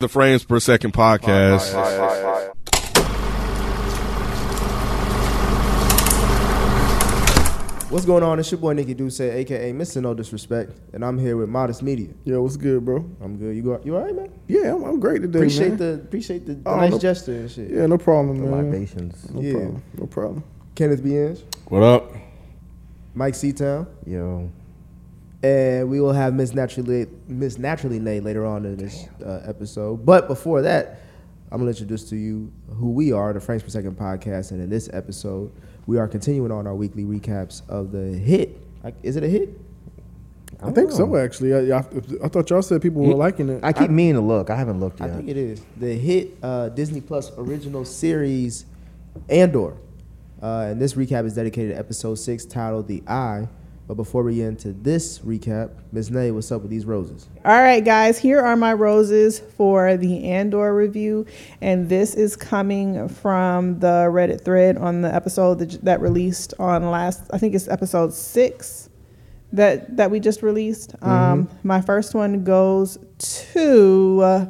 The Frames Per Second podcast. What's going on? It's your boy Nicky Duce, aka Mr. No Disrespect, and I'm here with Modest Media. Yo, what's good, bro? I'm good. You go? You all right, man? Yeah, I'm, I'm great today, Appreciate man. the appreciate the, the Oh, nice no- gesture and shit. Yeah, no problem, man. libations. No Yeah. problem. No problem. Kenneth Bienge, What up? Mike Seatown, Yo, and we will have Miss Naturally Miss Naturally Nay later on in this uh, episode. But before that, I'm gonna introduce to you who we are, the Frames Per Second podcast, and in this episode, we are continuing on our weekly recaps of the hit. Like, Is it a hit? I, think so, actually. I, I, I thought y'all said people were liking it. I keep meaning to look. I haven't looked yet. I think it is the hit uh, Disney Plus original series Andor. Uh, and this recap is dedicated to episode six, titled "The Eye." But before we get into this recap, Ms. Nay, what's up with these roses? All right, guys, here are my roses for the Andor review. And this is coming from the Reddit thread on the episode that, that released on last, I think it's episode six that, that we just released. Um, my first one goes to uh,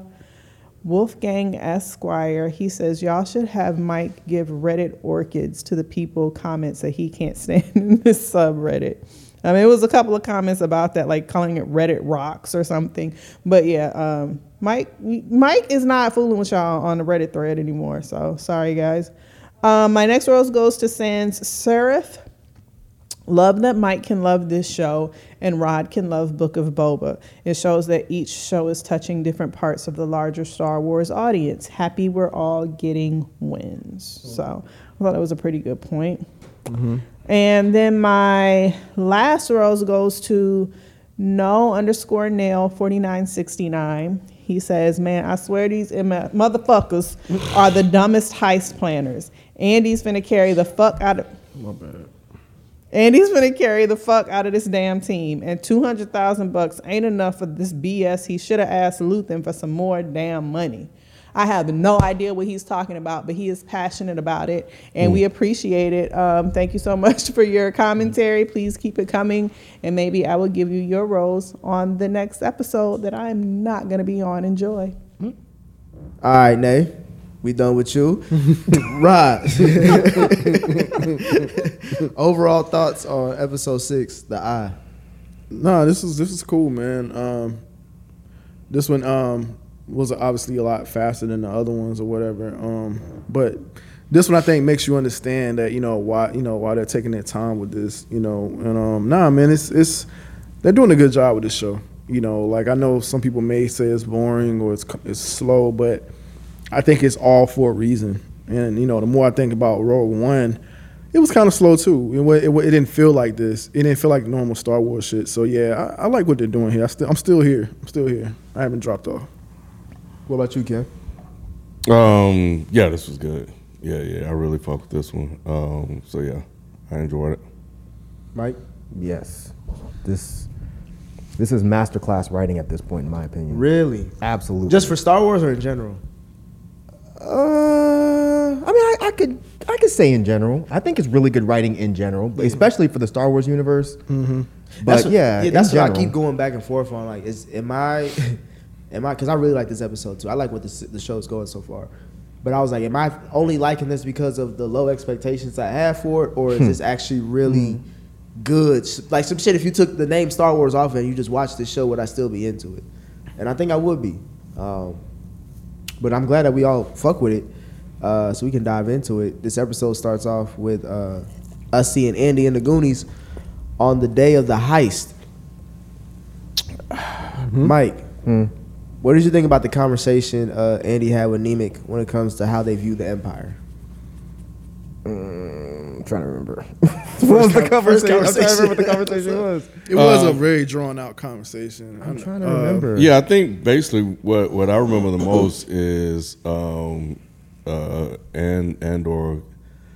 Wolfgang Esquire. He says, Y'all should have Mike give Reddit orchids to the people comments that he can't stand in this subreddit. I mean, it was a couple of comments about that, like calling it Reddit rocks or something. But yeah, um, Mike, Mike is not fooling with y'all on the Reddit thread anymore. So sorry, guys. Um, my next rose goes to Sans Seraph. Love that Mike can love this show and Rod can love Book of Boba. It shows that each show is touching different parts of the larger Star Wars audience. Happy we're all getting wins. So I thought that was a pretty good point. And then my last rose goes to no underscore nail 4969. He says, Man, I swear these M- motherfuckers are the dumbest heist planners. Andy's finna carry the fuck out of. My bad. And he's gonna carry the fuck out of this damn team. And two hundred thousand bucks ain't enough for this BS. He should have asked Luthen for some more damn money. I have no idea what he's talking about, but he is passionate about it, and we appreciate it. Um, thank you so much for your commentary. Please keep it coming, and maybe I will give you your rose on the next episode that I am not gonna be on. Enjoy. All right, Nay, we done with you. Rod, overall thoughts on episode six, The Eye. No, this is this is cool, man. Um, this one um, was obviously a lot faster than the other ones or whatever. Um, but this one I think makes you understand that you know why you know why they're taking their time with this. You know, and um, nah, man, it's it's they're doing a good job with this show. You know, like I know some people may say it's boring or it's it's slow, but I think it's all for a reason. And you know, the more I think about Rogue One, it was kind of slow too. It, it, it didn't feel like this. It didn't feel like normal Star Wars shit. So yeah, I, I like what they're doing here. I I'm still here. I'm still here. I haven't dropped off. What about you, Ken? Um, yeah, this was good. Yeah, yeah, I really fucked with this one. Um, so yeah, I enjoyed it. Mike? Yes, this this is masterclass writing at this point, in my opinion. Really? Absolutely. Just for Star Wars or in general? Uh, I mean, I, I could I could say in general. I think it's really good writing in general, but especially for the Star Wars universe. Mm-hmm. But That's what- yeah, in that's what I keep going back and forth on. Like, is am I, am I? Because I really like this episode too. I like what the the show's going so far. But I was like, am I only liking this because of the low expectations I have for it, or is this actually really good? Like some shit. If you took the name Star Wars off and you just watched this show, would I still be into it? And I think I would be. Um, but I'm glad that we all fuck with it, uh, so we can dive into it. This episode starts off with uh, us seeing Andy and the Goonies on the day of the heist. Mike, what did you think about the conversation uh, Andy had with Nemik when it comes to how they view the Empire? I'm trying to remember. what was the first conversation? I'm trying to remember what the conversation. conversation was. It was a very drawn out conversation. I'm trying to Uh, remember. Yeah, I think basically what what I remember the most is um, uh, and Andor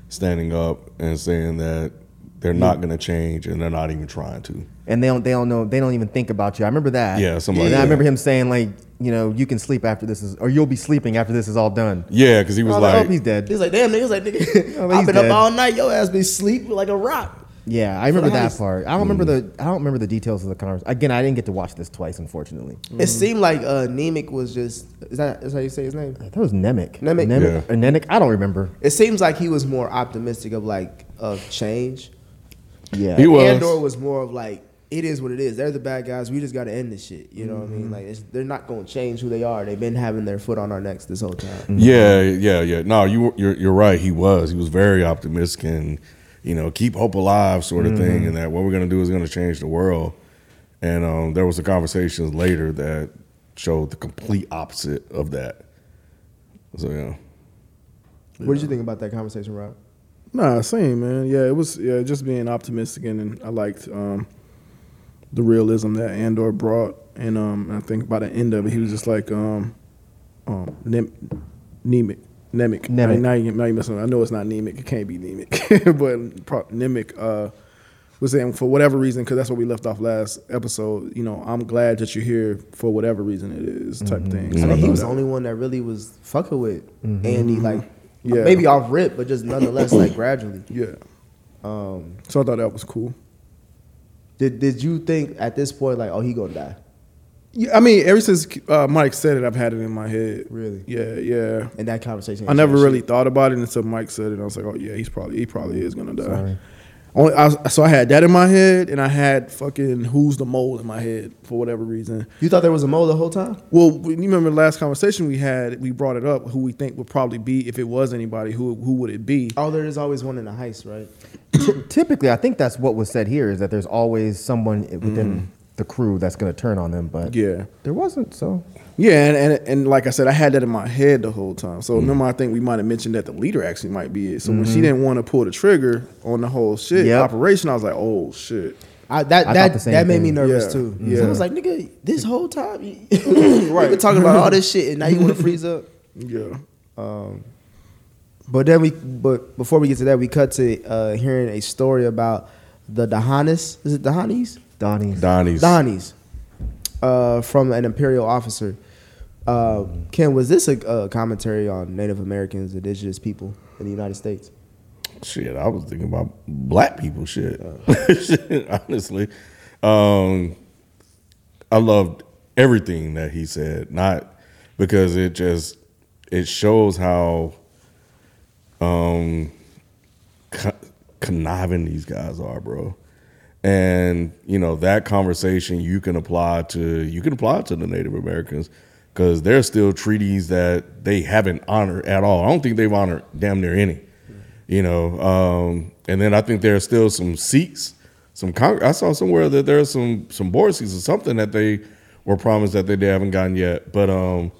standing up and saying that they're not going to change and they're not even trying to. and they don't they don't know they don't even think about you. I remember that. Yeah, something like and I remember him saying like, you know, you can sleep after this is, or you'll be sleeping after this is all done. Yeah, because he was Oh, like, oh, he's dead. He's like, damn, niggas like, nigga, Oh, I've been dead. up all night. Your ass be sleep like a rock. Yeah, I remember that heist. part. I don't remember the I don't remember the details of the conversation. Again, I didn't get to watch this twice, unfortunately. It seemed like uh, Nemec was just is that is how you say his name? That was Nemec. Nemec. Nemec. Yeah. Or Nemec. I don't remember. It seems like he was more optimistic of like of change. Yeah. He was. Andor was more of like it is what it is. They're the bad guys. We just got to end this shit. You know what I mean? Like it's, they're not going to change who they are. They've been having their foot on our necks this whole time. Yeah, yeah, yeah. No, you you're you're right. He was. He was very optimistic and you know keep hope alive sort of thing, and that what we're gonna do is gonna change the world. And um, there was a conversations later that showed the complete opposite of that. So yeah, What did you think about that conversation, Rob? Nah, same man. Yeah, it was yeah, just being optimistic and, and I liked um, the realism that Andor brought. And um, I think by the end of it, he was just like um, um, Nem- Nemec. Nemec. Nemec. Now, now you, now you messing. up. I know it's not Nemec. It can't be Nemec, but pro- Nemec uh, was saying for whatever reason, because that's what we left off last episode. You know, I'm glad that you're here for whatever reason it is, type thing. I think he thought was the only one that really was fucking with Andy, like Yeah. maybe off rip, but just nonetheless, like gradually. Yeah. Um, So I thought that was cool. Did did you think at this point like, oh, he gonna die? Yeah, I mean, ever since uh, Mike said it, I've had it in my head. Really? Yeah, yeah. In that conversation, I never really thought about it until Mike said it. I was like, oh yeah, he's probably he probably is gonna die. Sorry. Only, I so I had that in my head, and I had fucking who's the mole in my head for whatever reason. You thought there was a mole the whole time? Well, you remember the last conversation we had? We brought it up. Who we think would probably be if it was anybody? Who who would it be? Oh, there is always one in a heist, right? Typically, I think that's what was said here is that there's always someone within mm. the crew that's going to turn on them, but Yeah, there wasn't. So yeah, and, and and like I said, I had that in my head the whole time. So remember, I think we might have mentioned that the leader actually might be it. So when she didn't want to pull the trigger on the whole shit Yep. operation, I was like, oh shit. I, that I thought that the same that made me nervous Yeah. too. Yeah. So I was like, nigga, this whole time, you, right? been talking about all this shit, and now you want to freeze up. Yeah. Um, But then we, but before we get to that, we cut to uh, hearing a story about the Dahanis. Is it Dahanis? Donnie's. Donnie's. Dahanis, uh, from an imperial officer. Uh, Ken, was this a, a commentary on Native Americans, indigenous people in the United States? Shit, I was thinking about black people. Shit, Shit, honestly, um, I loved everything that he said. Not because it just it shows how um, co- conniving these guys are, bro. And you know that conversation you can apply to you can apply to the Native Americans because there's still treaties that they haven't honored at all. I don't think they've honored damn near any. You know, um, and then I think there are still some seats, some I saw somewhere that there are some some board seats or something that they were promised that they, they haven't gotten yet. But um,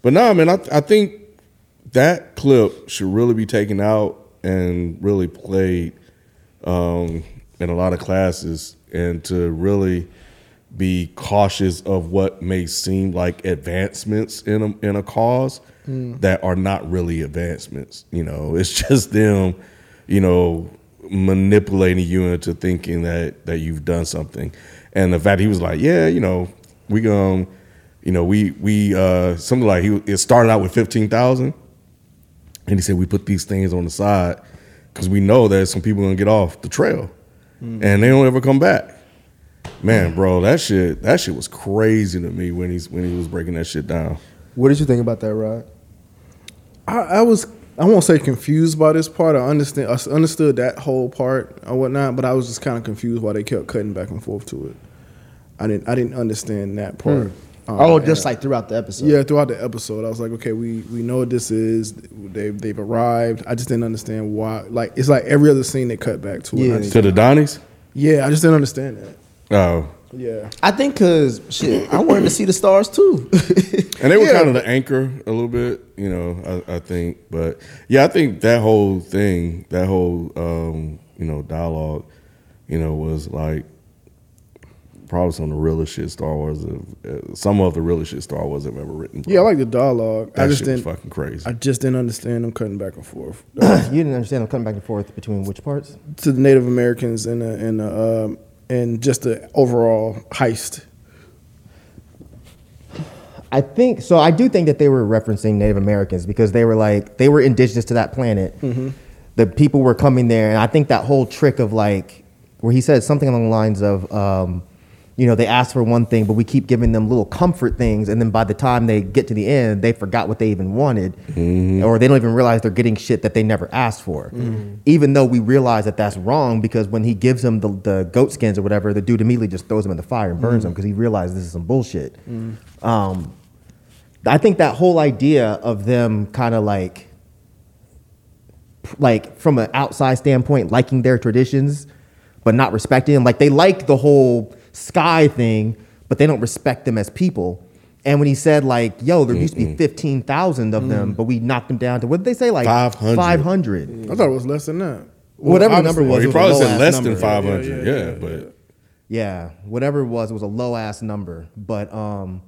but no, man, I I think that clip should really be taken out and really played um, in a lot of classes and to really be cautious of what may seem like advancements in a, in a cause that are not really advancements. You know, it's just them, you know, manipulating you into thinking that that you've done something. And the fact he was like, yeah, you know, we going, you know, we we uh something like he it started out with fifteen thousand. And he said, we put these things on the side because we know that some people gonna get off the trail and they don't ever come back. Man, bro, that shit, that shit was crazy to me when he's when he was breaking that shit down. What did you think about that, Rod? I, I was I won't say confused by this part. I understand I understood that whole part or whatnot, but I was just kind of confused why they kept cutting back and forth to it. I didn't I didn't understand that part. Um, oh, just like throughout the episode. yeah, throughout the episode, I was like, okay, we we know what this is. They've they've arrived. I just didn't understand why. Like it's like every other scene they cut back to. Yeah. Just- To the Dhanis? yeah, I just didn't understand that. Oh. Yeah, I think because shit, I wanted to see the stars too. And they were Yeah. kind of the anchor a little bit, you know, I, I think. But yeah, I think that whole thing, that whole um, you know, dialogue, you know, was like probably some of the realest shit Star Wars have, uh, some of the realest shit Star Wars have ever written. bro. yeah, I like the dialogue. that I just shit didn't. fucking crazy. I just didn't understand them cutting back and forth. you didn't understand them cutting back and forth between which parts? to the Native Americans and the, and the, um, and just the overall heist. I think so. I do think that they were referencing Native Americans because they were like they were indigenous to that planet. The people were coming there, and I think that whole trick of like where he said something along the lines of, um, you know, they ask for one thing, but we keep giving them little comfort things, and then by the time they get to the end, they forgot what they even wanted, mm-hmm. or they don't even realize they're getting shit that they never asked for. Mm-hmm. Even though we realize that that's wrong, because when he gives them the, the goat skins or whatever, the dude immediately just throws them in the fire and burns mm-hmm. them because he realized this is some bullshit. Um, I think that whole idea of them kind of like, like from an outside standpoint, liking their traditions, but not respecting them. Like they like the whole sky thing, but they don't respect them as people. And when he said like, "Yo, there used to be fifteen thousand of them, but we knocked them down to what did they say like 500. Five hundred. I thought it was less than that. Whatever the number Well, was, he it was probably a said low-ass less number. than 500. Yeah, Yeah, yeah, yeah, but Yeah, whatever it was, it was a low ass number. But um,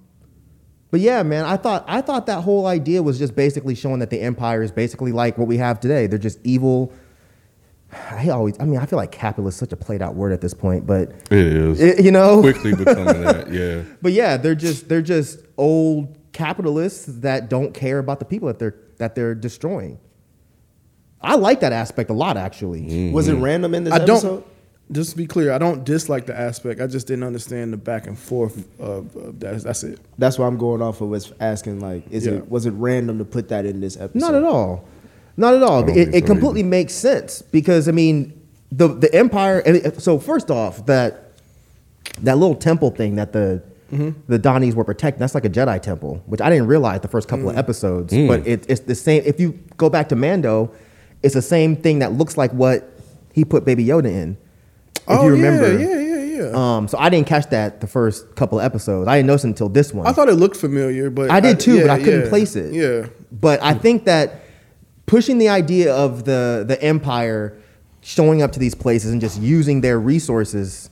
but yeah, man, I thought I thought that whole idea was just basically showing that the empire is basically like what we have today. They're just evil. I always, I mean, I feel like capitalist is such a played out word at this point, but it is it- you know, quickly becoming that. Yeah. but yeah, they're just they're just old capitalists that don't care about the people that they're that they're destroying. I like that aspect a lot, actually. Was it mm-hmm. random in this I episode? don't. Just to be clear, I don't dislike the aspect. I just didn't understand the back and forth of, of that. That's it. That's why I'm going off of. Was asking like, is Yeah. it was it random to put that in this episode? Not at all. Not at all. It, it so completely makes sense because I mean, the the empire. and So first off, that that little temple thing that the mm-hmm. the Dhanis were protecting. That's like a Jedi temple, which I didn't realize the first couple of mm. episodes. Mm. But it, it's the same. If you go back to Mando, it's the same thing that looks like what he put Baby Yoda in. If oh you remember, yeah, yeah, yeah, yeah. Um, so I didn't catch that the first couple of episodes. I didn't notice until this one. I thought it looked familiar, but I did too, but I couldn't yeah, place it. Yeah, But I think that pushing the idea of the the empire showing up to these places and just using their resources,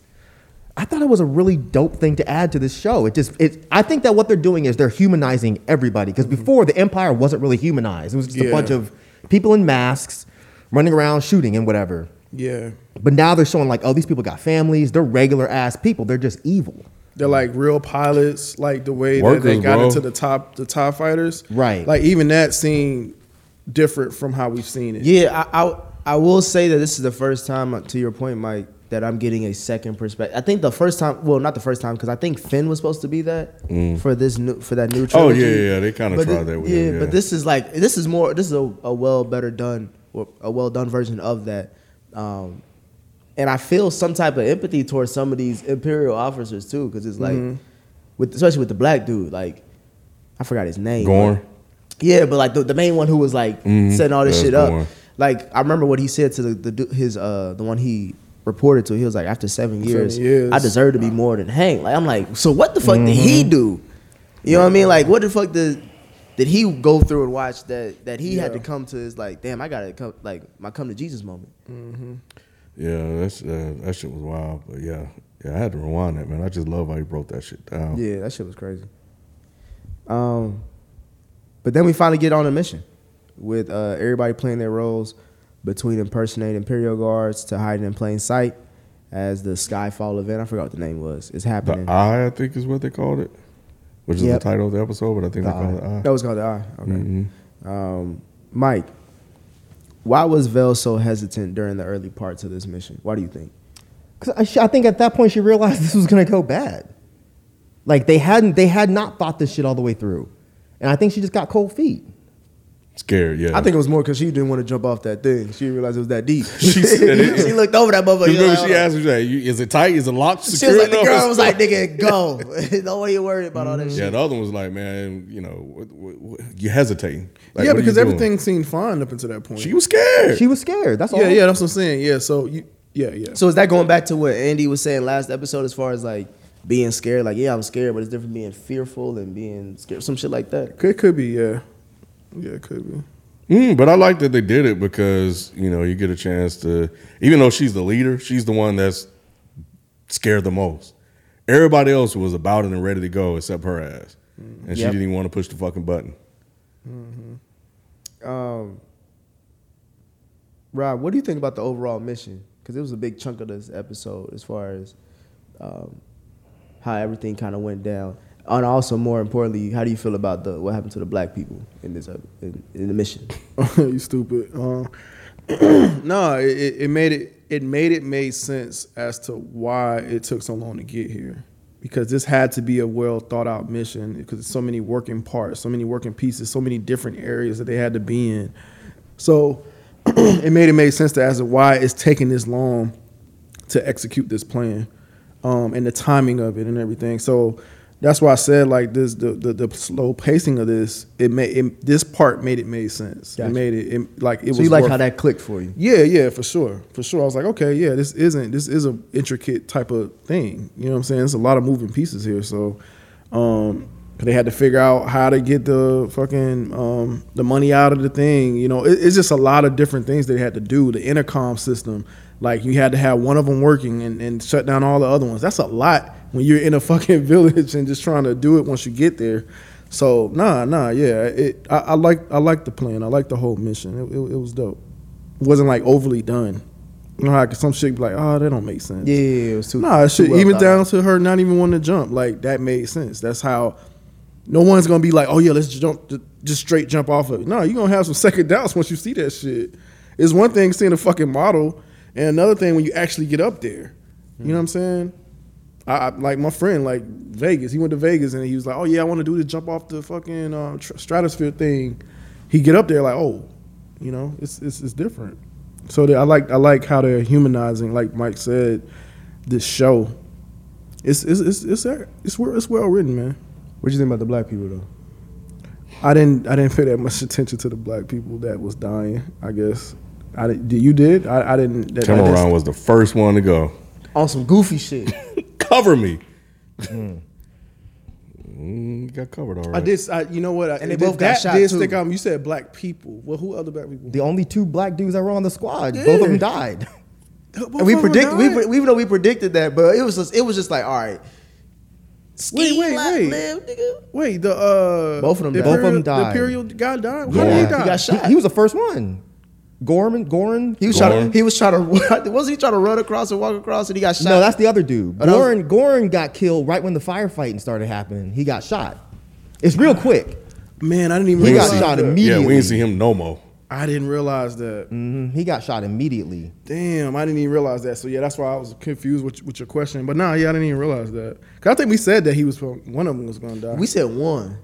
I thought it was a really dope thing to add to this show. It just it I think that what they're doing is they're humanizing everybody because before the empire wasn't really humanized. It was just a bunch of people in masks running around shooting and whatever. yeah. But now they're showing like, oh, these people got families. They're regular ass people. They're just evil. They're like real pilots, like the way that they got bro. into the top, the top fighters. Right. Like even that seemed different from how we've seen it. Yeah, I, I I will say that this is the first time, uh, to your point, Mike, that I'm getting a second perspective. I think the first time, well, not the first time, because I think Finn was supposed to be that for this new for that new trilogy. Oh trilogy. yeah, yeah. They kind of tried thi- that with yeah, him, yeah. but this is like this is more. This is a, a well better done, or a well done version of that. Um, and I feel some type of empathy towards some of these imperial officers too, because it's like, Mm-hmm. with especially with the black dude, like I forgot his name. Gorn. Yeah, but like the, the main one who was like Mhm. setting all this That's shit up. one. Like I remember what he said to the, the his uh the one he reported to. He was like, after seven Seven years, years. I deserve to be more than Hank. Like I'm like, so what the fuck did he Mm-hmm. do? You know what I mean? Like what the fuck did did he go through and watch that that he had to come to his like, damn, I gotta come like my come to Jesus moment. Yeah, that's uh, that shit was wild. But yeah, yeah, I had to rewind that man. I just love how he broke that shit down. Yeah, that shit was crazy. Um, but then we finally get on a mission with uh, everybody playing their roles between impersonating Imperial guards to hiding in plain sight as the Skyfall event. I forgot what the name was. It's happening. The happening. Eye, I think, is what they called it, which is Yep. the title of the episode. But I think The they called it Eye. that was called the Eye. Okay. Mhm. Um, Mike, why was Vel so hesitant during the early parts of this mission? Why do you think? Because I, I think at that point she realized this was going to go bad. Like they hadn't, they had not thought this shit all the way through, and I think she just got cold feet. Scared, yeah. I think it was more because she didn't want to jump off that thing. She didn't realize it was that deep. She said it. she looked over that motherfucker. Because remember like, she asked me, like, "You- "Is it tight? Is it locked? She was like, the girl was like, nigga, go. Nobody worried about all that Yeah, shit. Yeah, the other one was like, man, you know, what, what, what, you hesitating. Like, yeah, what are because doing? everything seemed fine up until that point. She was scared. She was scared. That's all. yeah, yeah, that's what I'm saying. Yeah, so you, yeah, yeah. So is that going back to what Andy was saying last episode as far as like being scared? Like, yeah, I'm scared, but it's different being fearful and being scared. Some shit like that. Could could be, yeah, yeah, it could be. Mm, but I like that they did it because you know you get a chance to, even though she's the leader, she's the one that's scared the most. Everybody else was about it and ready to go except her ass, and she Yep. didn't even want to push the fucking button. Um, Rob, what do you think about the overall mission? Because it was a big chunk of this episode as far as um, how everything kind of went down. And also, more importantly, how do you feel about the what happened to the black people in this in, in the mission? you stupid. Um, no, it, it- made it it made it made sense as to why it took so long to get here. Because this had to be a well thought out mission because there's so many working parts, so many working pieces, so many different areas that they had to be in. So it made it made sense to as to why it's taking this long to execute this plan um, and the timing of it and everything. So that's why I said like this the the, the slow pacing of this it made it, this part made it made sense. Gotcha. It made it, it like it So was. you like worth- how that clicked for you? yeah, yeah, for sure, for sure. I was like, okay, yeah, this isn't this is a intricate type of thing. You know what I'm saying? It's a lot of moving pieces here. So, um, they had to figure out how to get the fucking um, the money out of the thing. You know, it, it's just a lot of different things they had to do. The intercom system, like you had to have one of them working and, and shut down all the other ones. That's a lot when you're in a fucking village and just trying to do it once you get there. So nah, nah, yeah. It I, I like I like the plan. I like the whole mission. It, it, it was dope. It wasn't like overly done. You know how cause some shit be like, oh, that don't make sense. Yeah, it was too. Nah, shit. well even down to her not even wanting to jump, like that made sense. That's how. No one's gonna be like, oh yeah, let's jump, just straight jump off of it. No, you're gonna have some second doubts once you see that shit. It's one thing seeing a fucking model, and another thing when you actually get up there. You know what I'm saying? I, I like my friend, like Vegas. He went to Vegas and he was like, "Oh yeah, I want to do the jump off the fucking uh, tr- stratosphere thing." He get up there like, "Oh, you know, it's it's, it's different." So that I like I like how they're humanizing, like Mike said, this show. It's it's it's it's it's, well- it's well written, man. What you think about the black people though? I didn't I didn't pay that much attention to the black people that was dying. I guess I did. You did? I, I didn't. That, I didn't- was the first one to go. On some goofy shit. Cover me. Mm, you got covered all right. I did. I, you know what? I, And they both got that shot, did too. stick out. You said black people. Well, who other black people? The only two black dudes that were on the squad, both of them died. Both and we of them predict we died? pre- even though we predicted that, but it was just it was just like all right. Wait, wait, wait. live, nigga. Wait, the uh, Both of them the died. Both of them died. The Imperial guy died. How Yeah. did he He got shot. He, he was the first one. Gorman, Goran. He was Gorn. trying to he was trying to wasn't he trying to run across and walk across and he got shot. No, that's the other dude. Oh, that was- Goran, Goran got killed right when the firefighting started happening. He got shot. It's real quick. Man, I didn't even. He got shot that. immediately. yeah, we didn't see him no more. I didn't realize that. Mhm, He got shot immediately. Damn, I didn't even realize that. So yeah, that's why I was confused with, with your question. But nah, yeah, I didn't even realize that. Cause I think we said that he was one of them was gonna die. we said one.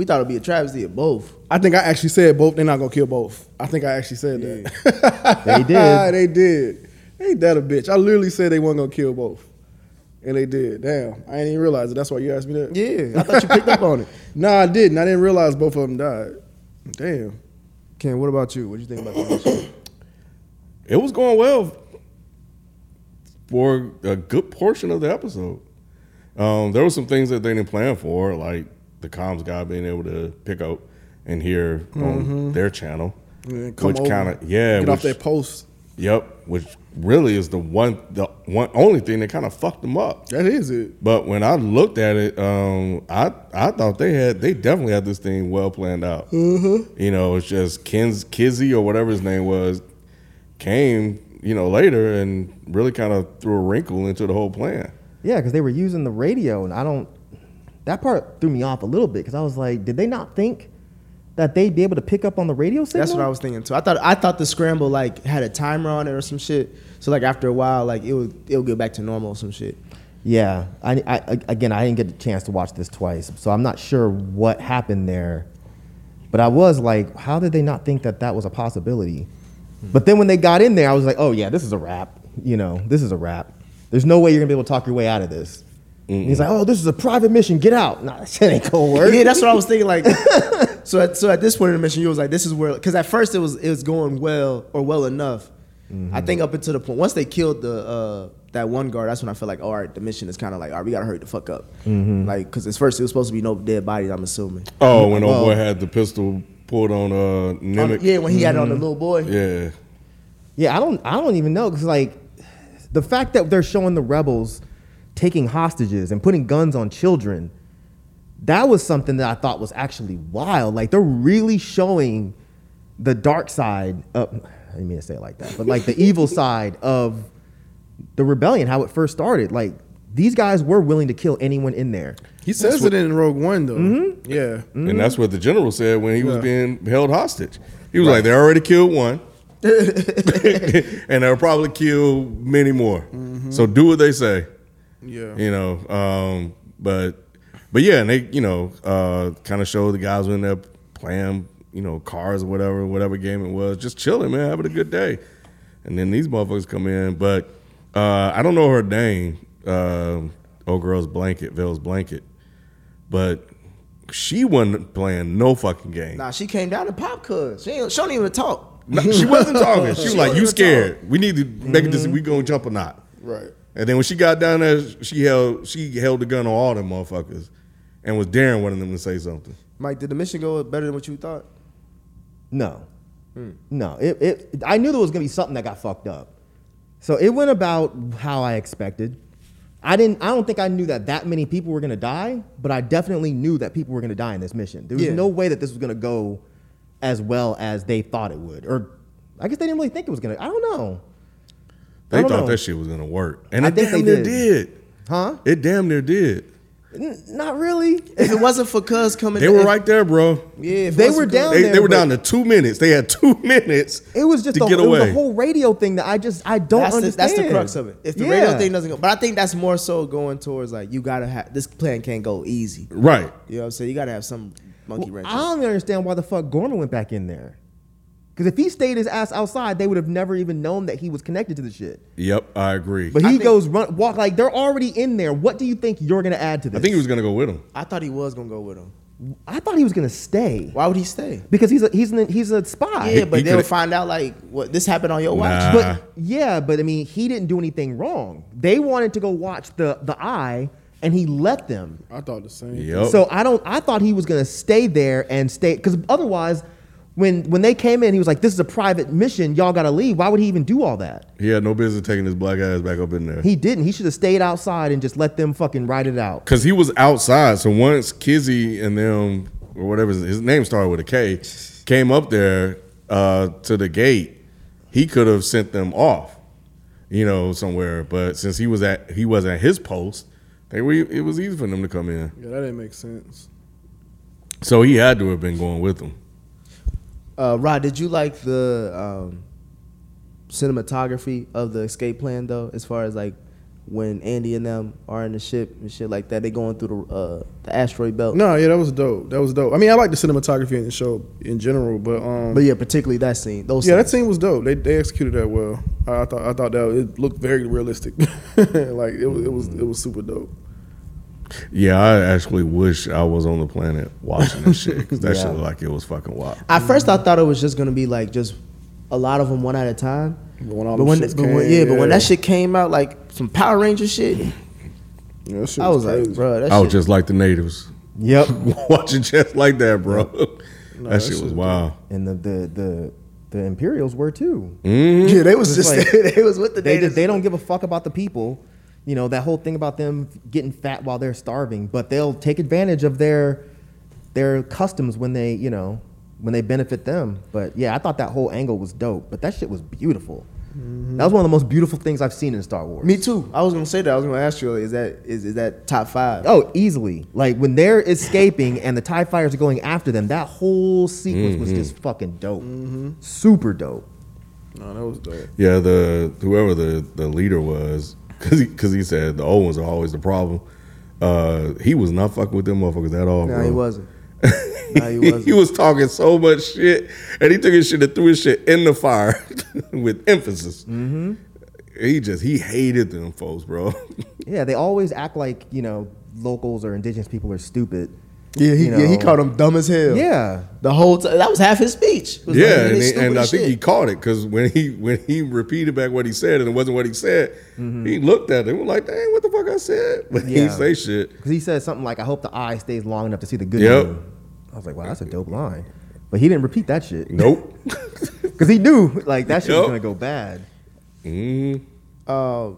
We thought it'd be a travesty of both. I think I actually said both. They're not gonna kill both. I think I actually said that. They did. they did. Ain't that a bitch? I literally said they weren't gonna kill both, and they did. Damn, I didn't even realize it. That's why you asked me that. Yeah, I thought you picked up on it. Nah, I didn't. I didn't realize both of them died. Damn. Ken, what about you? What do you think about the mission? It was going well for a good portion of the episode. Um, there were some things that they didn't plan for, like the comms guy being able to pick up and hear on their channel, come which kind of yeah, Get off their that post. Yep, which really is the one, the one only thing that kind of fucked them up. That is it. But when I looked at it, um, I I thought they had they definitely had this thing well planned out. Mm-hmm. You know, it's just Ken's Kizzy or whatever his name was came you know later and really kind of threw a wrinkle into the whole plan. Yeah, because they were using the radio, and I don't. That part threw me off a little bit because I was like, did they not think that they'd be able to pick up on the radio signal? That's what I was thinking too. I thought I thought the scramble like had a timer on it or some shit. So like after a while, like it would it would get back to normal or some shit. Yeah, I, I again, I didn't get a chance to watch this twice, so I'm not sure what happened there. But I was like, how did they not think that that was a possibility? Hmm. But then when they got in there, I was like, oh yeah, this is a wrap. You know, this is a wrap. There's no way you're gonna be able to talk your way out of this. And He's like, oh, this is a private mission. Get out. Nah, that shit ain't gonna work. Yeah, that's what I was thinking. Like, so at, so at this point in the mission, you was like, this is where because at first it was it was going well or well enough. I think up until the point once they killed the uh, that one guard, that's when I felt like, all right, the mission is kind of like, all right, we gotta hurry the fuck up. Like, because at first it was supposed to be no dead bodies. I'm assuming. Oh, when old boy had the pistol pulled on uh On- yeah, when he had it on the little boy. yeah. Yeah, I don't I don't even know because like the fact that they're showing the rebels taking hostages and putting guns on children, that was something that I thought was actually wild. Like they're really showing the dark side of I didn't mean to say it like that, but like the evil side of the rebellion, how it first started. Like these guys were willing to kill anyone in there. He says it in Rogue One though. Mm-hmm. Yeah. And that's what the general said when he was Yeah. being held hostage. He was like, they already killed one. and they'll probably kill many more. So do what they say. Yeah. You know, um, but but yeah, and they you know uh, kind of show the guys when they're playing you know cars or whatever whatever game it was, just chilling, man, having a good day. And then these motherfuckers come in, but uh, I don't know her name. Uh, old girl's blanket, Vale's blanket, but she wasn't playing no fucking game. Nah, she came down to pop cuz. She, ain't- she don't even talk. No, she wasn't talking. She was She like, "You even scared? We need to make a decision. We gonna jump or not?" Right. And then when she got down there, she held she held the gun on all them motherfuckers, and was daring one of them to say something. Mike, did the mission go better than what you thought? No, hmm. no. It, it. I knew there was gonna be something that got fucked up, so it went about how I expected. I didn't. I don't think I knew that that many people were gonna die, but I definitely knew that people were gonna die in this mission. There was Yeah. no way that this was gonna go as well as they thought it would, or I guess they didn't really think it was gonna. I don't know. They thought know. that shit was gonna work, and I it think damn they near did. did. Huh? It damn near did. N- not really. If it wasn't for cuz coming They were right there, bro. Yeah, They were down They, there, they were down to two minutes. They had two minutes. It was just to a, get it was away. a whole radio thing that I just I don't That's the, understand. that's the crux of it. If the Yeah. radio thing doesn't go, but I think that's more so going towards like you gotta have this plan can't go easy. right. You know what I'm saying? You gotta have some monkey Well, wrench. I don't even understand why the fuck Gorman went back in there. Because if he stayed his ass outside, they would have never even known that he was connected to the shit. Yep, I agree. But he think- goes run walk like they're already in there. What do you think you're gonna add to this? I think he was gonna go with him. I thought he was gonna go with him. I thought he was gonna stay Why would he stay? because he's a he's an, he's a spy. Yeah, but he they'll coulda- find out like what this happened on your watch. Nah. But yeah, but I mean, he didn't do anything wrong. They wanted to go watch the the eye, and he let them. I thought the same. Yep. So I don't. I thought he was gonna stay there and stay because otherwise, when when they came in, he was like, "This is a private mission. Y'all gotta leave." Why would he even do all that? he had no business taking his black ass back up in there. He didn't. He should have stayed outside and just let them fucking ride it out. Cause he was outside. So once Kizzy and them or whatever his name started with a K came up there uh, to the gate, he could have sent them off, you know, somewhere. But since he was at he wasn't at his post, they were it was easy for them to come in. Yeah, that didn't make sense. So he had to have been going with them. Uh, Rod, did you like the um, cinematography of the escape plan though? As far as like when Andy and them are in the ship and shit like that, they going through the uh, the asteroid belt. No, yeah, that was dope. That was dope. I mean, I like the cinematography in the show in general, but um, But yeah, particularly that scene. Those yeah, that scene was dope. They they executed that well. I, I thought I thought that it looked very realistic. like it was it was it was super dope. Yeah, I actually wish I was on the planet watching this shit because that Yeah. shit looked like it was fucking wild. At first, I thought it was just gonna be like just a lot of them one at a time. But when all But when, shits but when came, yeah, but when that shit came out, like some Power Ranger shit, Yeah, that shit I was like, bro, that I was just like the natives Yep. watching just like that, bro. that, that shit shit was was wild. and the the the the Imperials were too. Mm-hmm. yeah, they was It's just like- they was with the They natives. just, they don't give a fuck about the people. You know that whole thing about them getting fat while they're starving, but they'll take advantage of their their customs when they you know when they benefit them. But yeah, I thought that whole angle was dope. But that shit was beautiful. Mm-hmm. That was one of the most beautiful things I've seen in Star Wars. Me too. I was gonna say that. I was gonna ask you, is that is, is that top five? Oh, easily. Like when they're escaping and the TIE fighters are going after them, that whole sequence was mm-hmm. just fucking dope. Mm-hmm. Super dope. No, that was dope. Yeah, the whoever the, the leader was, because he, cause he said the old ones are always the problem. Uh, he was not fucking with them motherfuckers at all. no, bro. he wasn't. No, he wasn't. he was talking so much shit, and he took his shit and threw his shit in the fire with emphasis. Mm-hmm. He just he hated them folks, bro. Yeah, they always act like, you know, locals or indigenous people are stupid. Yeah, he, You yeah, he called him dumb as hell. Yeah. the whole time. That was half his speech. Was like, yeah, "Man, and, he- and I think he caught it because when he when he repeated back what he said and it wasn't what he said, he looked at it and was like, "Dang, what the fuck I said?" But he Yeah. didn't say shit. Because he said something like, I hope the eye stays long enough to see the good Yep. I was like, wow, that's a dope line. But he didn't repeat that shit. Nope. Because he knew, like, that shit was going to go bad. mm. Uh,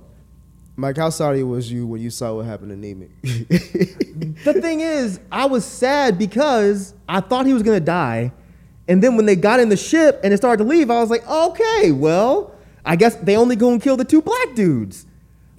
Mike, how sorry was you when you saw what happened to Nemik? the thing is, I was sad because I thought he was gonna die, and then when they got in the ship and it started to leave, I was like, okay, well, I guess they only go and kill the two black dudes.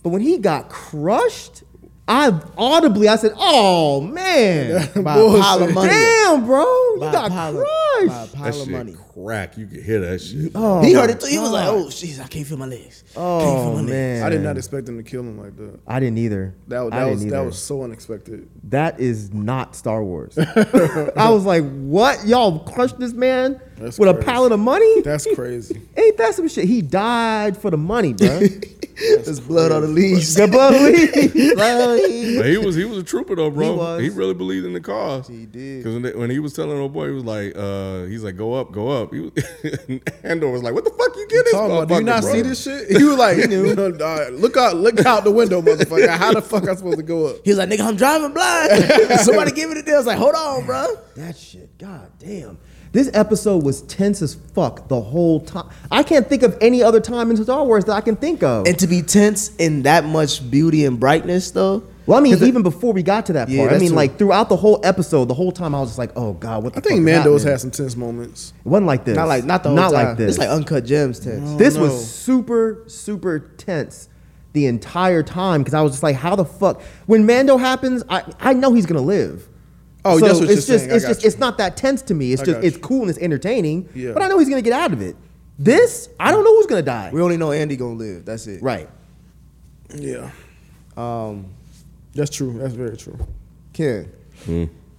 But when he got crushed, I audibly I said, "Oh man, By a pile of money. damn, bro, you By got pile of- crushed." by a pile That of shit money. crack. You could hear that shit. Oh, he heard it too. He was like, "Oh, jeez, I can't feel my legs." can't oh, feel Oh my legs. man, I did not expect them to kill him like that. I didn't either. That, that didn't was that was so unexpected. That is not Star Wars. I was like, what? Y'all crushed this man That's with a pallet of money? That's crazy. Ain't that some shit? He died for the money, bro. There's blood on the leaves. the blood leaves. Blood leaves. But he was he was a trooper though, bro. He was. He really believed in the cause. He did. Because when, when he was telling old boy, he was like, uh, he's like, go up, go up. He was, Andor was like, what the fuck you get this Talking about, do you not bro? see this shit? He was like, "Uh, look out, look out the window, motherfucker. How the fuck I supposed to go up? He was like, "Nigga, I'm driving blind." Somebody give me the deal. I was like, "Hold on, bro." That shit, god damn. This episode was tense as fuck the whole time. I can't think of any other time in Star Wars that I can think of. And to be tense in that much beauty and brightness, though. well, I mean, 'Cause it- even before we got to that part, Yeah, I mean, true. like throughout the whole episode, the whole time I was just like, "Oh God, what the I think fuck Mando's had some tense moments. It wasn't like this. not like not the whole not time. like this. It's like uncut gems tense. this no. was super super tense the entire time because I was just like, how the fuck? When Mando happens, I I know he's gonna live. Oh, so that's what it's you're just saying. I it's got just you. it's not that tense to me. It's I just got it's you. cool and it's entertaining. Yeah. But I know he's gonna get out of it. This I don't know who's gonna die. We only know Andy gonna live. That's it. Right. Yeah, Um, that's true. That's very true. Ken,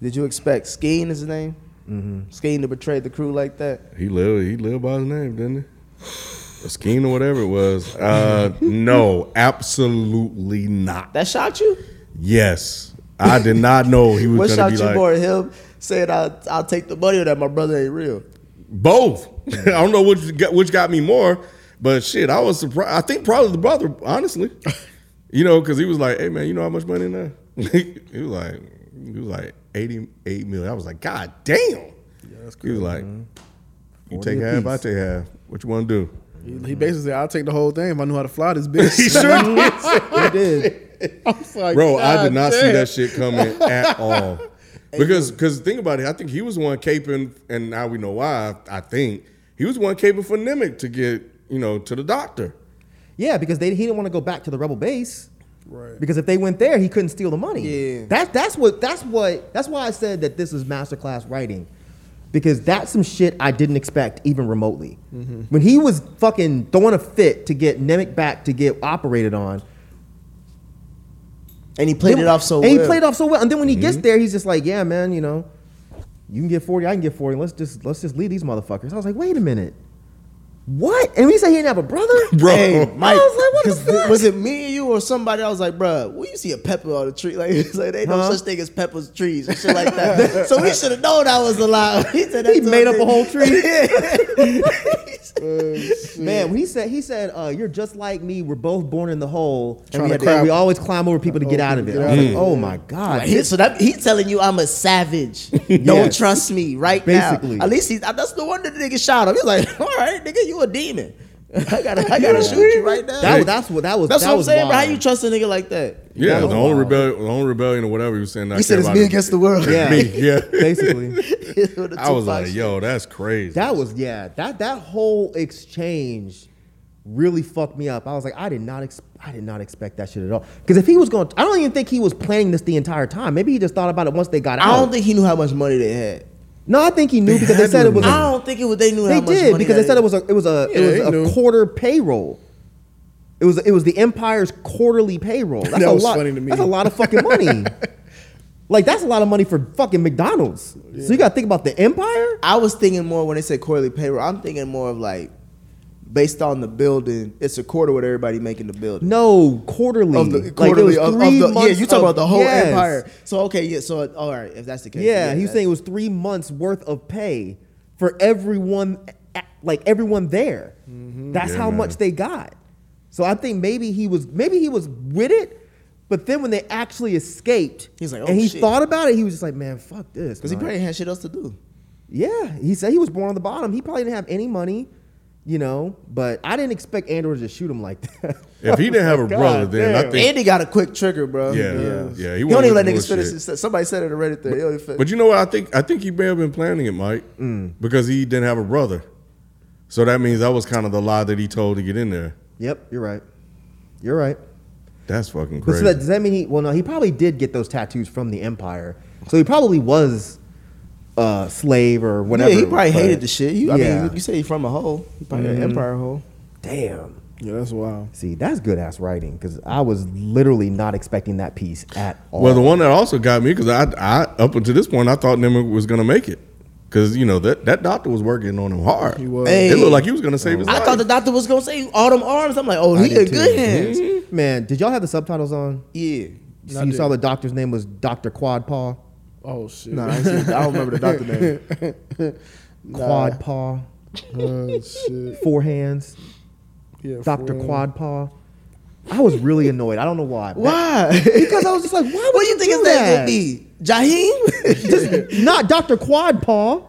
did you expect Skeen is his name? Mm-hmm. Skeen to betray the crew like that? He lived he lived by his name, didn't he? A scheme or whatever it was. Uh, no, absolutely not. That shocked you? Yes. I did not know he was What gonna shocked be you like more? Him saying I'll, I'll take the money or that my brother ain't real? both. I don't know which got, which got me more, but shit, I was surprised. I think probably the brother, honestly. You know, because he was like, "Hey man, you know how much money in there?" he was like, "He was like eighty eight million. I was like, "God damn!" Yeah, that's crazy, He was like, "You take a half, I piece. take half. What you want to do?" He, he basically said, "I'll take the whole thing if I knew how to fly this bitch." He sure did. He did. I was like, Bro, I did not see that shit coming at all. Because because think about it, I think he was one caping, and now we know why. I think he was one caping for Nemik to get you know to the doctor. Yeah, because they, he didn't want to go back to the rebel base. Right. Because if they went there, he couldn't steal the money. Yeah. That's that's what that's what that's why I said that this is masterclass writing. Because that's some shit I didn't expect even remotely. Mm-hmm. When he was fucking throwing a fit to get Nemik back to get operated on, And he played it off so and well. Mm-hmm. he played off so well. And then when he gets there, he's just like, "Yeah, man, you know, you can get forty, I can get forty. Let's just let's just leave these motherfuckers." I was like, "Wait a minute, what?" And when he said he didn't have a brother, Bro. Hey, Mike, I was like, what the 'cause th- fuck? was it me and you or somebody? I was like, bruh, we you see a pepper on the tree. Like, it's like they ain't no Huh? such thing as peppers trees and shit like that. so we should have known that was a lie. He said He made up what a whole tree. they- Man, when he said he said, uh, "You're just like me. We're both born in the hole, and Trying we, to had to- climb- we always climb over people to get out of it." get I out was like, it. "Oh my god!" Like, he- so that he's telling you I'm a savage. Don't Yes. trust me right Basically. now. At least he, that's no wonder the nigga shot him. He's like, all right, nigga, you a demon. I gotta, I gotta shoot you right now. That was that's what that was. That's that what I'm was saying. But how you trust a nigga like that? Yeah, That was the only wild. rebellion, the only rebellion or whatever he was saying. I He said it's me it. against the world. Yeah. me. Yeah, Basically, I was like, shit. "Yo, that's crazy." that was yeah. That that whole exchange really fucked me up. I was like, I did not ex- I did not expect that shit at all. Because if he was going, I don't even think he was planning this the entire time. Maybe he just thought about it once they got out. I don't think he knew how much money they had. No, I think he knew because they said it was. have a- I don't think it was. They knew They how much did money because that they said is. it was a it was a Yeah, it they was a quarter payroll. It was it was the Empire's quarterly payroll. That's That a was lot. funny to me. That's a lot of fucking money. like that's a lot of money for fucking McDonald's. So you got to think about the Empire. I was thinking more when they said quarterly payroll. I'm thinking more of like based on the building. It's a quarter what everybody making the building. No, quarterly. Of the Like, it quarterly was of, of three the yeah, you talk about the whole yes. empire. So okay, yeah. So all right, if that's the case, Yeah, he was saying it was three months worth of pay for everyone, like everyone there. Mm-hmm. That's Yeah, how man. much they got. So I think maybe he was maybe he was with it, but then when they actually escaped, He's like, oh, and he shit. thought about it, he was just like, man, fuck this. because he probably had shit else to do. yeah, he said he was born on the bottom. He probably didn't have any money, you know. But I didn't expect Andor to shoot him like that. if he didn't have a God brother, then I think Andy got a quick trigger, bro. yeah, yeah, He, He, don't even let niggas finish. bullshit. His, somebody said it already. There. He only But you know what? I think I think he may have been planning it, Mike, Mm. because he didn't have a brother. So that means that was kind of the lie that he told to get in there. Yep, you're right. You're right. That's fucking But so that, does that mean he? Well, no, he probably did get those tattoos from the Empire, so he probably was a slave or whatever. yeah, he probably but- hated the shit. You, I Yeah. mean, you say he's from a hole. He probably Mm-hmm. an empire hole. Damn. Yeah, that's wild. See, that's good ass writing because I was literally not expecting that piece at all. well, the one that also got me because I, I up until this point I thought Nimmer was gonna make it because you know that that doctor was working on him hard. He was. Hey. It looked like he was gonna save his I life. thought the doctor was gonna say all them arms. I'm like, oh, he did in good hands. Man, did y'all have the subtitles on? Yeah. So you did. saw the doctor's name was Doctor Quad Paw. Oh shit. No, I, ain't seen, I don't remember the doctor name. Quad Paw, Oh shit. four hands. Yeah, Doctor Quad Paw. I was really annoyed. I don't know why. Why? Because I was just like, why would what do you think do his that? gonna be? Jaheim? Not Dr. Quad Paw.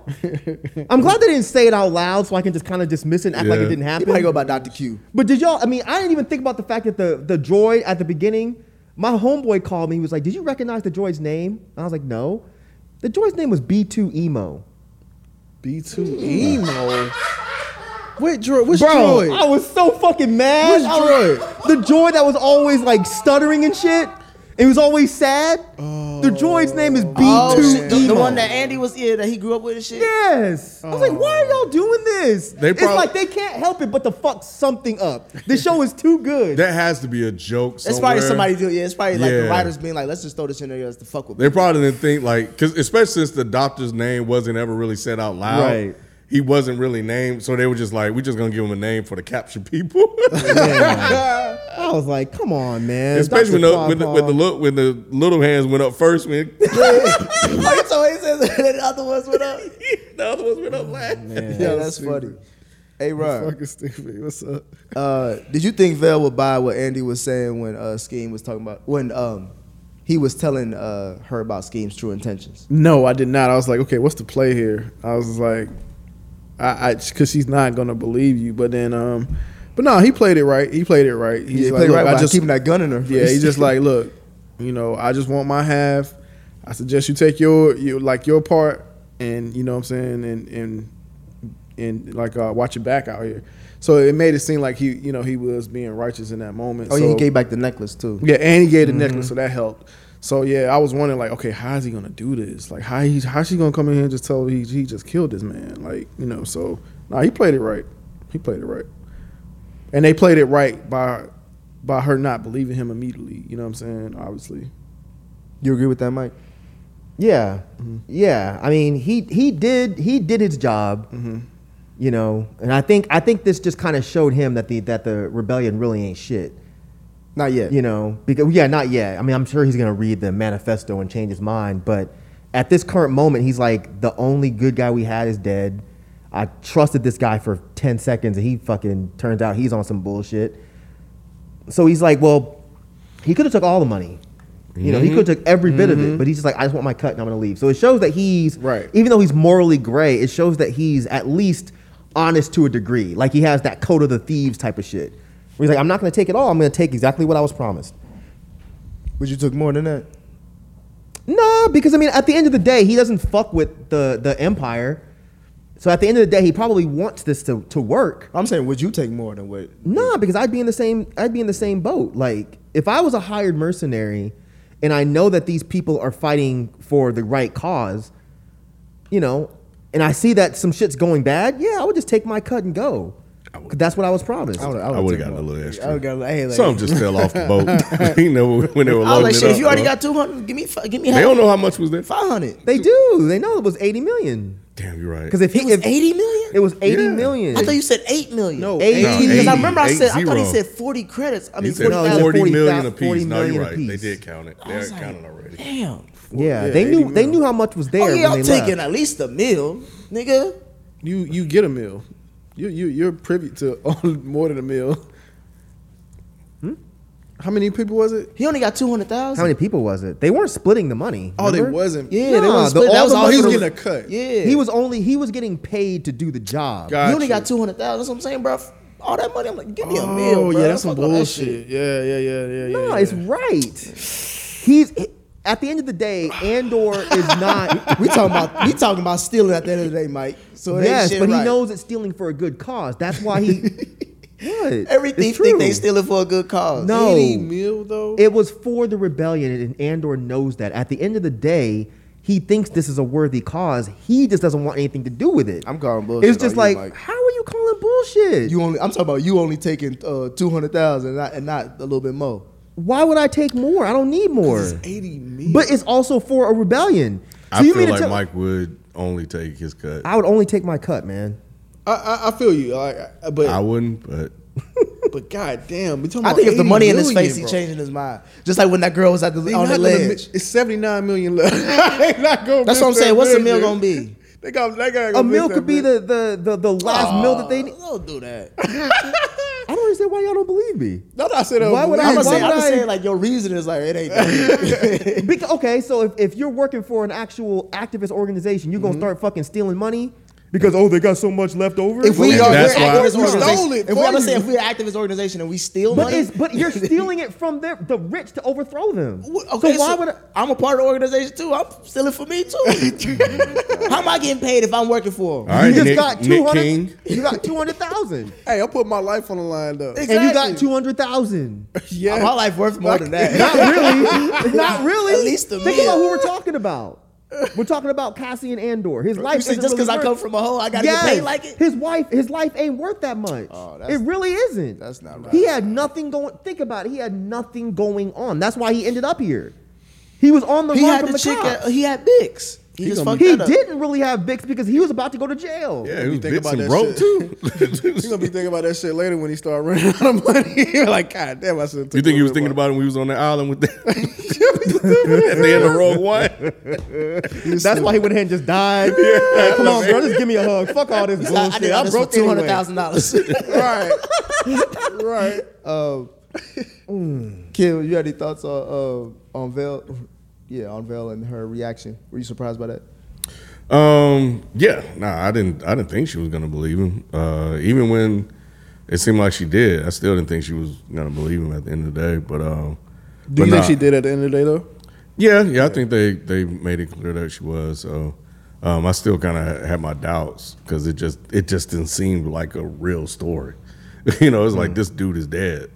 I'm glad they didn't say it out loud so I can just kind of dismiss it and act like it didn't he happen. might go by Doctor Q. But did y'all, I mean, I didn't even think about the fact that the, the droid at the beginning, my homeboy called me. He was like, Did you recognize the droid's name? And I was like, No. The droid's name was B2 Emo. B2 emo. Wait, droid. Which Bro, droid? I was so fucking mad. Which I was- The droid that was always like stuttering and shit. It was always sad. The droid's name is B2 Oh, shit. The, Emo. the one that Andy was in that he grew up with and shit. Yes. I was like, why are y'all doing this? They it's like they can't help it but to fuck something up. This show is too good. that has to be a joke. It's probably somebody doing. Yeah, it's probably like the writers being like, let's just throw this in there just to fuck with. They people. probably didn't think like because especially since the doctor's name wasn't ever really said out loud. Right. He wasn't really named, so they were just like, "We're just gonna give him a name for the capture people." I was like, come on, man. especially when Dr. the, when the, when the look when the little hands went up first. When oh, you told he says that the other ones went up. the other ones went up last. Yeah, that's funny. Hey, Rob, Fucking stupid. What's up? uh, did you think Vel would buy what Andy was saying when uh, Skeen was talking about when um he was telling uh, her about Skeen's true intentions? No, I did not. I was like, okay, what's the play here? I was like, I, I, because she's not gonna believe you. But then, um, but no, he played it right. He played it right. He's He like, played right I by just keeping that gun in her. Yeah, he's just like, look, you know, I just want my half. I suggest you take your you like your part, and you know what I'm saying, and and and like uh, watch your back out here. So it made it seem like he, you know, he was being righteous in that moment. oh yeah, he gave back the necklace too. yeah, and he gave the necklace, so that helped. So yeah, I was wondering like, okay, how is he gonna do this? Like, how he's how's she gonna come in here and just tell he he just killed this man? Like, you know, so nah, he played it right. He played it right, and they played it right by by her not believing him immediately. You know what I'm saying? Obviously, You agree with that, Mike? Yeah, mm-hmm. yeah. I mean, he he did he did his job, mm-hmm. you know, and I think I think this just kind of showed him that the that the rebellion really ain't shit, Not yet. you know. Because yeah, not yet. I mean, I'm sure he's gonna read the manifesto and change his mind, but at this current moment, he's like the only good guy we had is dead. I trusted this guy for ten seconds, and he fucking turns out he's on some bullshit. So he's like, well, he could have took all the money. You know, he mm-hmm. could have took every bit of it, mm-hmm. but he's just like, I just want my cut and I'm gonna leave. So it shows that he's Right. Even though he's morally gray, it shows that he's at least honest to a degree. Like he has that code of the thieves type of shit. Where he's like, I'm not gonna take it all. I'm gonna take exactly what I was promised. But you took more than that. No, because I mean, at the end of the day, he doesn't fuck with the the empire. So at the end of the day, he probably wants this to, to work. I'm saying, would you take more than what? Nah, because I'd be in the same I'd be in the same boat. Like if I was a hired mercenary and I know that these people are fighting for the right cause, you know, and I see that some shit's going bad, yeah, I would just take my cut and go. 'Cause That's what I was promised. I would I would've gotten a little extra. I would got hey, like, Something just fell off the boat. you know when they were I was loading like, it up. If you already bro. got two hundred, give me give me they don't know how much was there. five hundred. They do. They know it was 80 million. Damn, you're right. Because if he It was if, eighty million. it was eighty Yeah. million. I thought you said eight million. No, Eighty. No, Because I remember I said I thought he zero. said forty credits. I he mean said forty No, he said thousand. 40 40 million thou- a 40 piece. No, you're million a right. They piece. did count it. They was had like, counted already. Damn. yeah, Yeah, they 80 knew they mil. knew how much was there. Oh yeah, when I'm they taking left. at least a meal, nigga. you you get a meal. You you you're privy to more than a meal. How many people was it? He only got two hundred thousand. How many people was it? They weren't splitting the money. Oh, they wasn't. Yeah, Nah, they the- was split. all That was all he was getting a cut. Yeah, He was only he was getting paid to do the job. Got He only you. got two hundred thousand. That's what I'm saying, bro. All that money, I'm like, give me a Oh meal, bro. yeah, that's some Fuck all that bullshit. Yeah, yeah, yeah, yeah, yeah. No, yeah. it's right. He's at the end of the day, Andor is not. We talking about we talking about stealing at the end of the day, Mike. So it yes, shit but he knows it's stealing for a good cause. That's why he. What? Every It's thief think they true. stealing for a good cause. No. 80 mil though. It was for the rebellion, and Andor knows that. At the end of the day, he thinks this is a worthy cause. He just doesn't want anything to do with it. I'm calling bullshit. It's just on you, like, how are you calling bullshit? You only. I'm talking about you only taking uh, two hundred thousand and not, and not a little bit more. Why would I take more? I don't need more. It's 80 mil. But it's also for a rebellion. So I you feel mean like tell- Mike would only take his cut. I would only take my cut, man. I, I, I feel you. Like, I- but I wouldn't, but but goddamn, we talking I about think if the 80 money in his million, face, he's bro. changing his mind. Just like when that girl was at the They on not the gonna ledge. It's 79 million left. They not gonna That's miss what I'm saying. that What's the million. meal gonna be? They got they got A meal could be the, the, the, the last meal that they need. Don't do that. I don't understand why y'all don't believe me. No, no, I said. uh, Why would I- I'm why just saying. would I'm just saying. Like your reason is like it ain't. that. Because, okay, so if, if you're working for an actual activist organization, you're gonna start fucking stealing money because oh they got so much left over. if we And are we're that's why- activist We organization, stole it if we for I'm you. saying if we're an activist organization and we steal but money, it's, but you're stealing it from their, the rich to overthrow them. Wh- Okay, so why would I, I'm a part of the organization too. I'm stealing for me too. How am I getting paid if I'm working for them? all right, you just Nick, got Nick two King. You got two hundred thousand, Hey, I put my life on the line though. and you got Exactly. two hundred thousand. Yeah. My life worth more than that. Not really. Not really. At least a Think meal. about who we're talking about. We're talking about Cassian Andor. His life isn't just because really I come from a hole, I gotta Yes. get paid like it. His wife, his life ain't worth that much. Oh, that's- it really isn't. that's not right. He had nothing going. Think about it. He had nothing going on. That's why he ended up here. He was on the He run had from the, the, chick. cops. At, he had Bix. He, just fucked he that up. didn't really have Bix because he was about to go to jail. Yeah, he was thinking about and that broke shit. too. He's gonna be thinking about that shit later when he start running out of money. You're like, God damn, I should. You think he was thinking about it when he was on the island with the at the end of Rogue One? That's why he went ahead and just died. Like, come on, bro, just give me a hug. Fuck all this bullshit. I did all I'm this for broke two hundred anyway. dollars. right, right. Um, Kim, you had any thoughts on uh, on Vel? Yeah, on Vel and her reaction. Were you surprised by that? Um, yeah, nah, I didn't. I didn't think she was gonna believe him. Uh, even when it seemed like she did, I still didn't think she was gonna believe him at the end of the day. But um, Do but you think nah. she did at the end of the day though? Yeah, yeah, I think they they made it clear that she was. So um, I still kind of had my doubts because it just it just didn't seem like a real story. you know, it's Mm. like this dude is dead.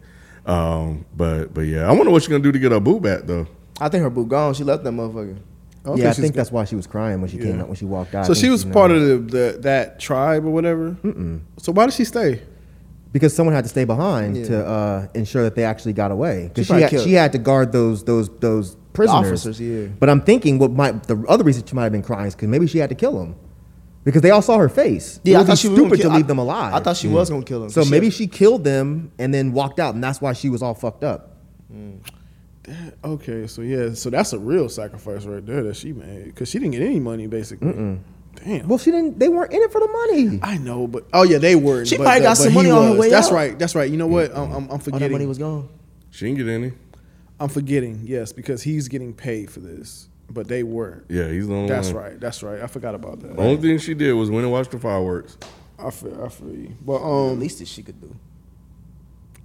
Um, but but yeah, I wonder what she's gonna do to get her boo back though. I think her boo gone. She left that motherfucker. Okay, Yeah, I think that's why she was crying when she came Yeah. out when she walked out. So she was part nervous. of the, the that tribe or whatever. Mm-mm. So why did she stay? because someone had to stay behind Yeah. to uh, ensure that they actually got away. Because She she, had, she had to guard those those those prisoners. officers, yeah. But I'm thinking what might the other reason she might have been crying is because maybe she had to kill them because they all saw her face. Yeah, it would be was stupid to leave I- them alive. I thought she was gonna kill them. so maybe she killed them and then walked out, and that's why she was all fucked up. Okay, so yeah, so that's a real sacrifice right there that she made because she didn't get any money basically. Damn. Well, she didn't. They weren't in it for the money. I know, but oh yeah, they were. She but probably got but some he money on her way That's out. right. That's right. You know what? I'm, I'm, I'm all that money was gone. She didn't get any. I'm forgetting. Yes, because he's getting paid for this, but they weren't. Yeah, he's the only That's one. right. That's right. I forgot about that. The only thing she did was went and watched the fireworks. I feel. I feel you. But um, At least least she could do.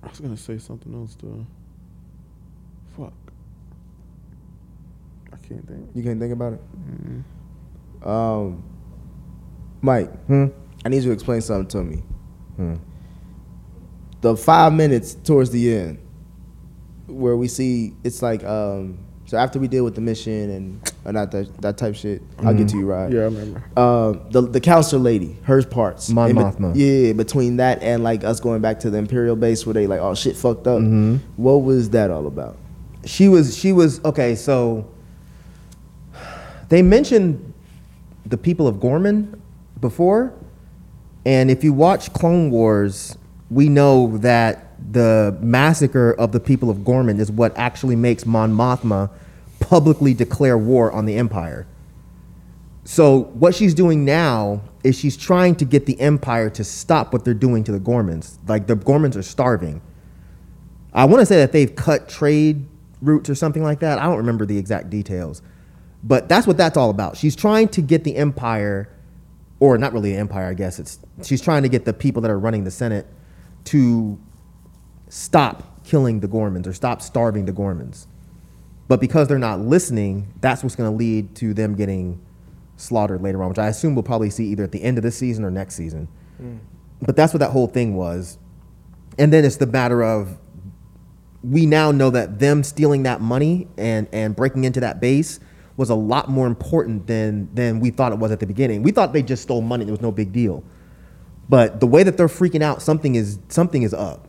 I was gonna say something else though. Fuck. I can't think. You can't think about it. Um, Mike, Hmm? I need you to explain something to me. The five minutes towards the end, where we see it's like um, so after we deal with the mission and or not that that type shit. I'll get to you, right? Yeah, I remember. Uh, the the counselor lady, hers parts. Mon In be- Yeah, between that and like us going back to the Imperial base where they like, oh shit, fucked up. What was that all about? she was she was okay so they mentioned the people of Ghorman before and if you watch clone wars we know that the massacre of the people of Ghorman is what actually makes mon mothma publicly declare war on the empire so what she's doing now is she's trying to get the empire to stop what they're doing to the Ghormans like the Ghormans are starving I want to say that they've cut trade routes or something like that. I don't remember the exact details. But that's what that's all about. She's trying to get the empire, or not really the empire, I guess. It's she's trying to get the people that are running the Senate to stop killing the Ghormans or stop starving the Ghormans. But because they're not listening, that's what's going to lead to them getting slaughtered later on, which I assume we'll probably see either at the end of this season or next season. Mm. But that's what that whole thing was. and then it's the matter of we now know that them stealing that money and and breaking into that base was a lot more important than than we thought it was at the beginning. We thought they just stole money; it was no big deal. But the way that they're freaking out, something is something is up.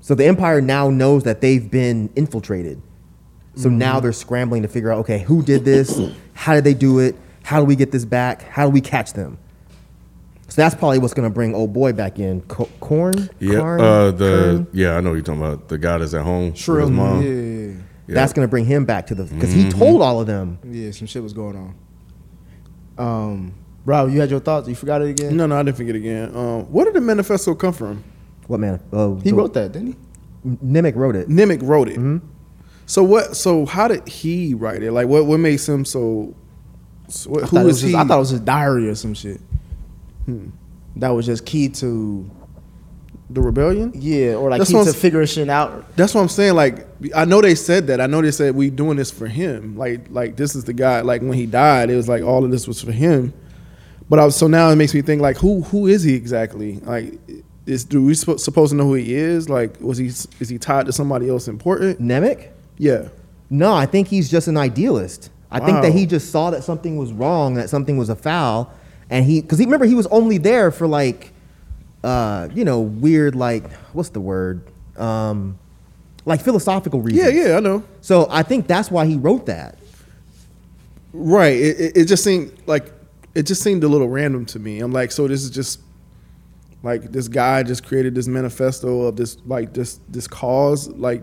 So the empire now knows that they've been infiltrated. So now they're scrambling to figure out, okay, who did this? How did they do it? How do we get this back? How do we catch them? So that's probably what's going to bring old boy back in. Corn? Yeah, Karn? uh, the Kern? yeah, I know what you're talking about. The guy that's at home Shrill. mom. Yeah, yeah, Yeah. That's going to bring him back to the because Mm-hmm. he told all of them. yeah. Yeah, some shit was going on. Um, Rob, you had your thoughts. You forgot it again. No, no, I didn't forget again. Um, where did the manifesto come from? What man? Oh, he wrote that, didn't he? Nemik wrote it. Nemik wrote it. Mm-hmm. So what? So how did he write it? Like, what? What makes him so? so what, I who thought it is was he? I thought it was his diary or some shit. That was just key to the rebellion. yeah, or like That's I'm figuring shit out. That's what I'm saying. Like, I know they said that. I know they said we doing this for him. Like, like this is the guy. Like when he died, it was like all of this was for him. But I was so now it makes me think like who who is he exactly? Like, is do we suppo- supposed to know who he is? Like, was he is he tied to somebody else important? Nemik? Yeah. No, I think he's just an idealist. I think that he just saw that something was wrong, that something was a foul, and he because he remember he was only there for like, uh, you know, weird like what's the word, um, like philosophical reasons. Yeah, yeah, I know. So I think that's why he wrote that. Right. It, it, it just seemed like it just seemed a little random to me. I'm like, so this is just like this guy just created this manifesto of this like this this cause. Like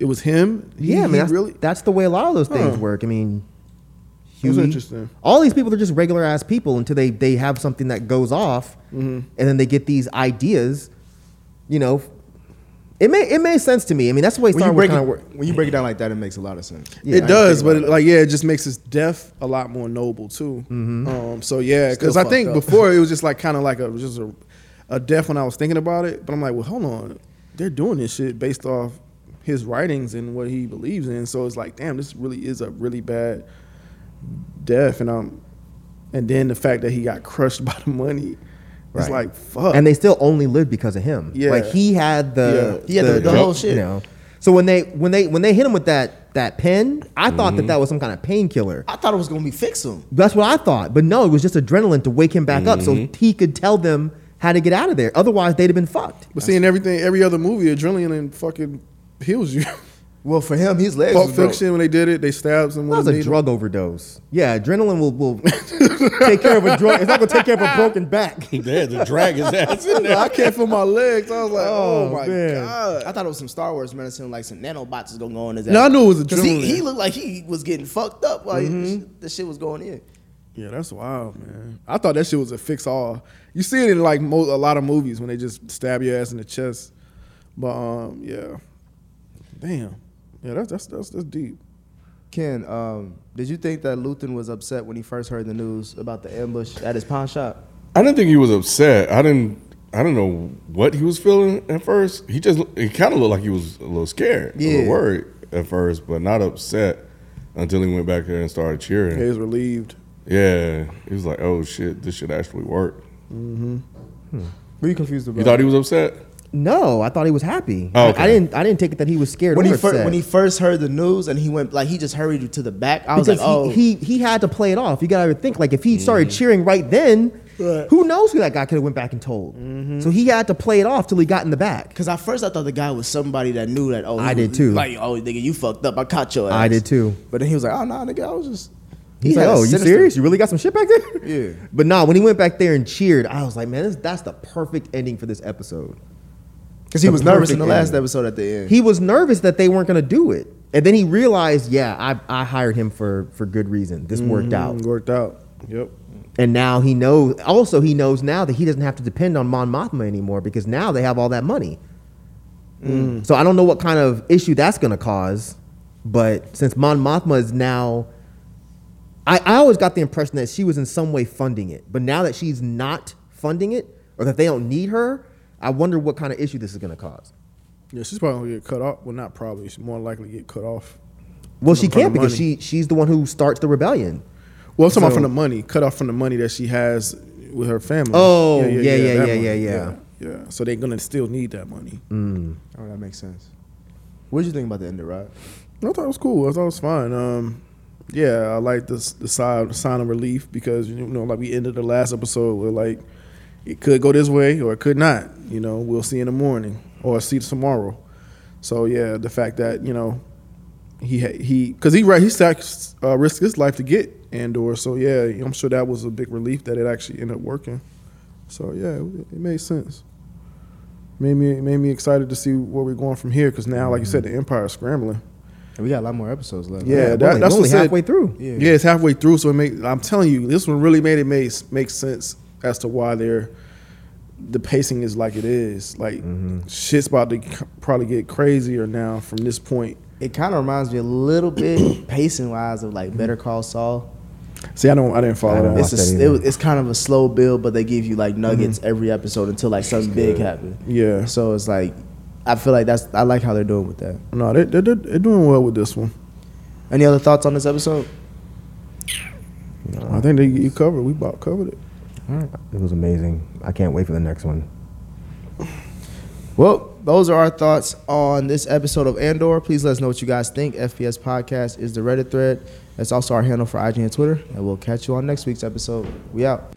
it was him. He- Yeah, I he that's, really. that's the way a lot of those things Huh. work. I mean, That's interesting. All these people are just regular ass people until they they have something that goes off, Mm-hmm. and then they get these ideas. You know, it made it made sense to me. I mean, that's the way Star Wars kind of work. when you break it down like that, it makes a lot of sense. Yeah, it didn't does, but it, like yeah, it just makes his death a lot more noble too. Mm-hmm. Um, so yeah, because I think up. before it was just like kind of like a just a, a death when I was thinking about it. But I'm like, well, hold on, they're doing this shit based off his writings and what he believes in. So it's like, damn, this really is a really bad death, and um, and then the fact that he got crushed by the money, it's Right. like fuck. and they still only lived because of him. Yeah. like he had the Yeah. He had the- the whole shit. You know, so when they when they when they hit him with that that pen, I thought that that was some kind of painkiller. I thought it was gonna be fix him. That's what I thought, but no, it was just adrenaline to wake him back up, so he could tell them how to get out of there. Otherwise, they'd have been fucked. but seeing everything, every other movie, adrenaline and fucking heals you. Well, for him, his legs. Pulp was broke. Fiction when they did it, they stabbed him That with was a a needle. drug overdose. Yeah, adrenaline will, will take care of a drug. It's not gonna take care of a broken back. They had to drag his ass in there. I can't feel my legs. I was like, oh, Oh, my man. god. I thought it was some Star Wars medicine, like some nanobots is gonna go on his. No, I knew it was because he, he looked like he was getting fucked up while Mm-hmm. the shit was going in. Yeah, that's wild, man. I thought that shit was a fix all. You see it in like mo- a lot of movies when they just stab your ass in the chest. But um, yeah, damn, yeah, that's that's that's, that's deep. Ken, um, did you think that Luthen was upset when he first heard the news about the ambush at his pawn shop? I didn't think he was upset. I didn't. I don't know what he was feeling at first. He just. He kind of looked like he was a little scared, a Yeah. little worried at first, but not upset until he went back there and started cheering. He was relieved. Yeah, he was like, "Oh shit, this should actually work." Hmm. Were you confused about? You thought he was upset? No, I thought he was happy. Oh, I- okay. I didn't. I didn't take it that he was scared when or he upset. first when he first heard the news and he went like he just hurried to the back. I was because like, oh, he, he he had to play it off. You gotta think like if he started Mm-hmm. cheering right then, Right. who knows who that guy could have went back and told. Mm-hmm. So he had to play it off till he got in the back. Because at first I thought the guy was somebody that knew that. Oh, I did was- too. Like, oh, nigga, you fucked up. I caught your ass. I did too. But then he was like, oh, no, nigga, I was just. He's he like, "Oh, you serious? You really got some shit back there?" Yeah. But nah, when he went back there and cheered, I was like, "Man, this, that's the perfect ending for this episode." Because he was nervous in the last ending. episode at the end. He was nervous that they weren't going to do it, and then he realized, "Yeah, I, I hired him for for good reason. This worked out." Mm, worked out. Yep. And now he knows. Also, he knows now that he doesn't have to depend on Mon Mothma anymore because now they have all that money. So I don't know what kind of issue that's going to cause, but since Mon Mothma is now, I, I always got the impression that she was in some way funding it. But now that she's not funding it, or that they don't need her, I wonder what kind of issue this is going to cause. Yeah, she's probably gonna get cut off. Well, not probably. She's more likely to get cut off. Well, she can't because money. she she's the one who starts the rebellion. Well, I'm talking about from the money, cut off from the money that she has with her family. Oh, yeah, yeah, yeah, yeah, money, yeah, yeah. Yeah, so they're gonna still need that money. Mm. Oh, that makes sense. What did you think about the end of Rod? I thought it was cool. I thought it was fine. Um, yeah, I like this the sign sign of relief because you know, like we ended the last episode with like it could go this way or it could not. You know, we'll see in the morning or see tomorrow. So yeah, the fact that you know he ha- he because he right he uh, risked his life to get Andor. So yeah, I'm sure that was a big relief that it actually ended up working. So yeah, it, it made sense. Made me made me excited to see where we're going from here because now, like you said, the Empire's scrambling. And we got a lot more episodes left. Yeah, we're that- only, that's only said- halfway through. Yeah. Yeah, it's halfway through, so it make. I'm telling you, this one really made it make make sense as to why they're the pacing is like it is. Like shit's about to c- probably get crazier now from this point. It kind of reminds me a little bit, pacing wise, of like Better Call Saul. See, I don't, I didn't follow I don't that. It's watch that a, it, it's kind of a slow build, but they give you like nuggets mm-hmm. every episode until like something big happens. Yeah, So it's like, I feel like that's I like how they're doing with that. no, they, they, they're, they're doing well with this one. Any other thoughts on this episode? I think they you covered. We about covered it. Mm. It was amazing. I can't wait for the next one. Well, those are our thoughts on this episode of Andor. Please let us know what you guys think. FPS Podcast is the Reddit thread. That's also our handle for IG and Twitter. And we'll catch you on next week's episode. We out.